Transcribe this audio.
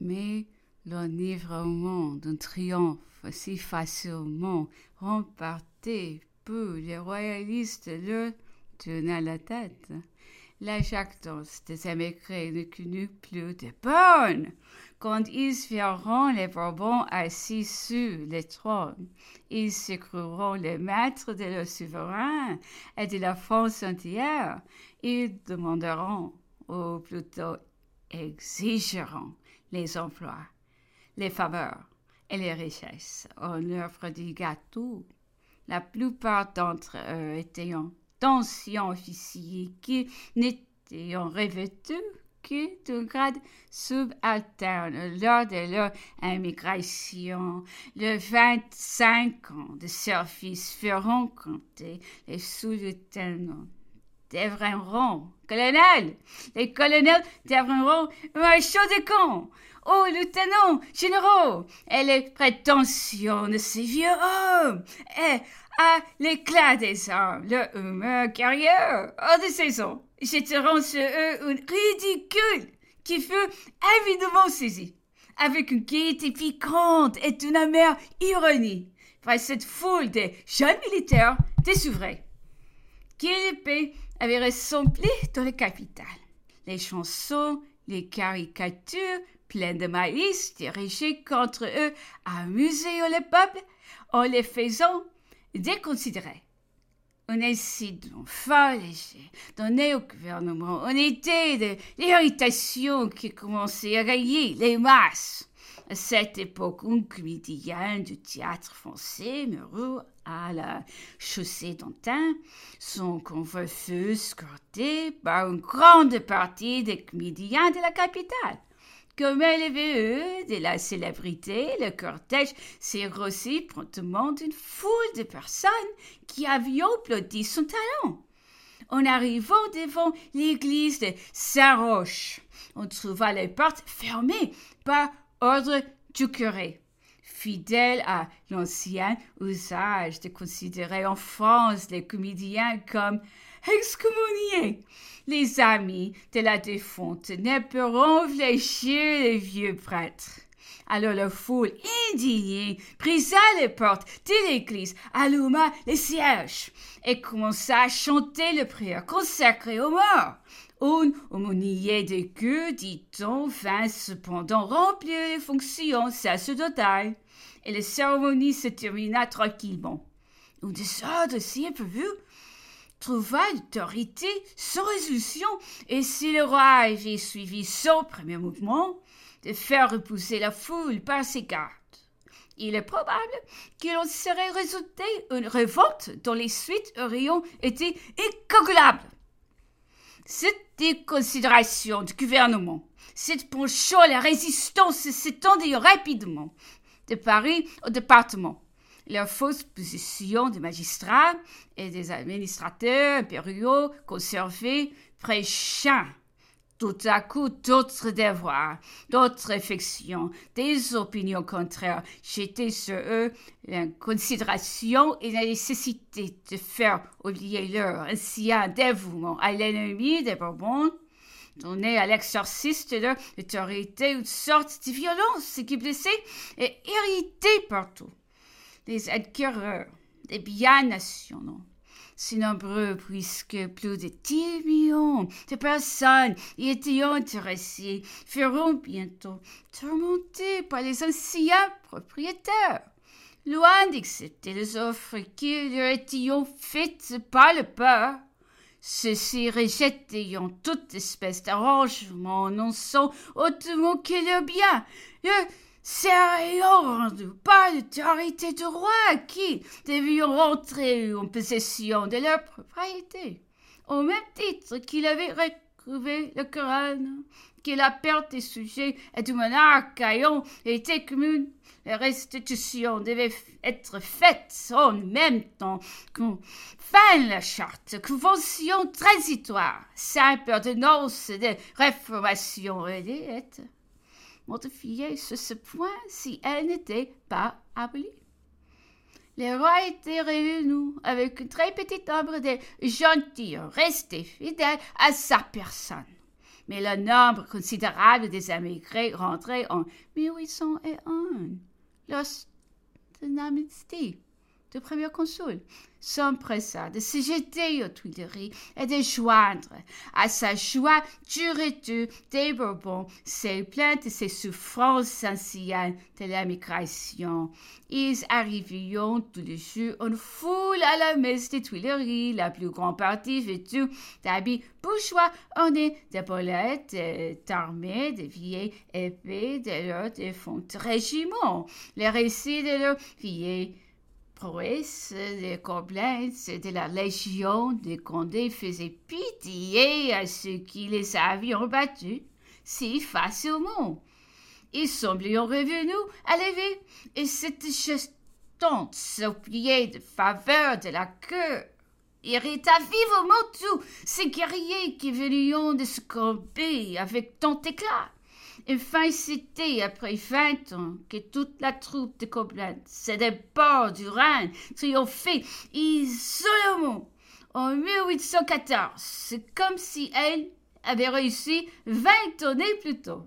Mais l'enivrement d'un triomphe si facilement remporté peu les royalistes le tenaient la tête. La jactance des émigrés ne connut plus de bonne. Quand ils verront les Bourbons assis sur les trônes, ils se les maîtres de leur souverain et de la France entière. Ils demanderont, ou plutôt exigeront, les emplois, les faveurs et les richesses en offre du gâteau. La plupart d'entre eux étaient d'anciens officiers qui n'étaient revêtus que d'un grade subalterne lors de leur immigration. Le 25 ans de service feront compter les sous-lieutenants deviendront colonel. Les colonels deviendront marshaux de camp. Oh, lieutenant, généraux, et les prétentions de ces vieux hommes, et à l'éclat des armes, leur humeur guerrière, hors de saison, jetteront sur eux un ridicule qui fut évidemment saisi, avec une gaieté piquante et une amère ironie, par cette foule de jeunes militaires découvrés, qui l'épée avait ressemblé dans les capitales. Les chansons, les caricatures pleines de maïs dirigées contre eux amusaient le peuple en les faisant déconsidérer. Un incident fort léger donné au gouvernement une idée de l'irritation qui commençait à gagner les masses. Cette époque, un comédien du théâtre français mourut à la chaussée d'Antin. Son convoi fut escorté par une grande partie des comédiens de la capitale. Comme elle avait eu de la célébrité, le cortège s'est grossi promptement d'une foule de personnes qui avaient applaudi son talent. En arrivant devant l'église de Saint-Roch, on trouva les portes fermées par ordre du curé. Fidèle à l'ancien usage de considérer en France les comédiens comme excommuniés, les amis de la défunte ne pourront fléchir les vieux prêtres. Alors la foule indignée brisa les portes de l'église, alluma les cierges et commença à chanter le prière consacré aux morts. Un aumônier de queue, dit-on, vint cependant remplir les fonctions sacerdotales, et la cérémonie se termina tranquillement. Un désordre si imprévu trouva l'autorité sans résolution, et si le roi avait suivi son premier mouvement, de faire repousser la foule par ses gardes. Il est probable qu'il en serait résulté une révolte dont les suites auraient été incalculables. Cette déconsidération du gouvernement, à la résistance s'étendait rapidement de Paris au département. La fausse position des magistrats et des administrateurs impériaux conservés prêchant tout à coup d'autres devoirs, d'autres affections, des opinions contraires jetaient sur eux la considération et la nécessité de faire oublier leur ancien dévouement à l'ennemi des Bourbons, donner à l'exorciste de leur autorité une sorte de violence qui blessait et irritait partout. Les adquéreurs des biens nationaux si nombreux puisque plus de 10 millions de personnes y étaient intéressées feront bientôt tourmentés par les anciens propriétaires. Loin d'accepter les offres qui leur étaient faites par le peuple, ceux-ci rejettent toute espèce d'arrangement annonçant autrement que leur bien. Sérieux rendu par l'autorité du roi qui devions rentrer en possession de leur propriété, au même titre qu'il avait retrouvé le couronne, que la perte des sujets et du monarque ayant été commune, la restitution devait être faite en même temps qu'on fin la charte, convention transitoire, simple ordonnance de réformation et modifiée sur ce point si elle n'était pas abolie. Les rois étaient réunis avec un très petit nombre de gentilshommes restés fidèles à sa personne. mais le nombre considérable des émigrés rentrés en 1801, lorsque l'amnistie du premier consul, s'empressa de se jeter aux Tuileries et de joindre à sa joie durée des Bourbons ses plaintes et ses souffrances anciennes de l'émigration. Ils arrivirent tous les jours en foule à la messe des Tuileries, la plus grande partie vêtue d'habits bourgeois ornés d'épaulettes, d'armées, de vieilles épées, de leurs défunts régiments. Les récits de leurs vieilles prouesses, complexes de la Légion de Condé faisaient pitié à ceux qui les avaient battus si facilement. Ils semblaient revenus à lever, et cette gestante suppliait de faveur de la queue irrita vivement tous ces guerriers qui venaient de se camper avec tant d'éclat. Enfin, c'était après vingt ans que toute la troupe de Koblenz des ports du Rhin triomphait isolément en 1814. C'est comme si elle avait réussi vingt années plus tôt.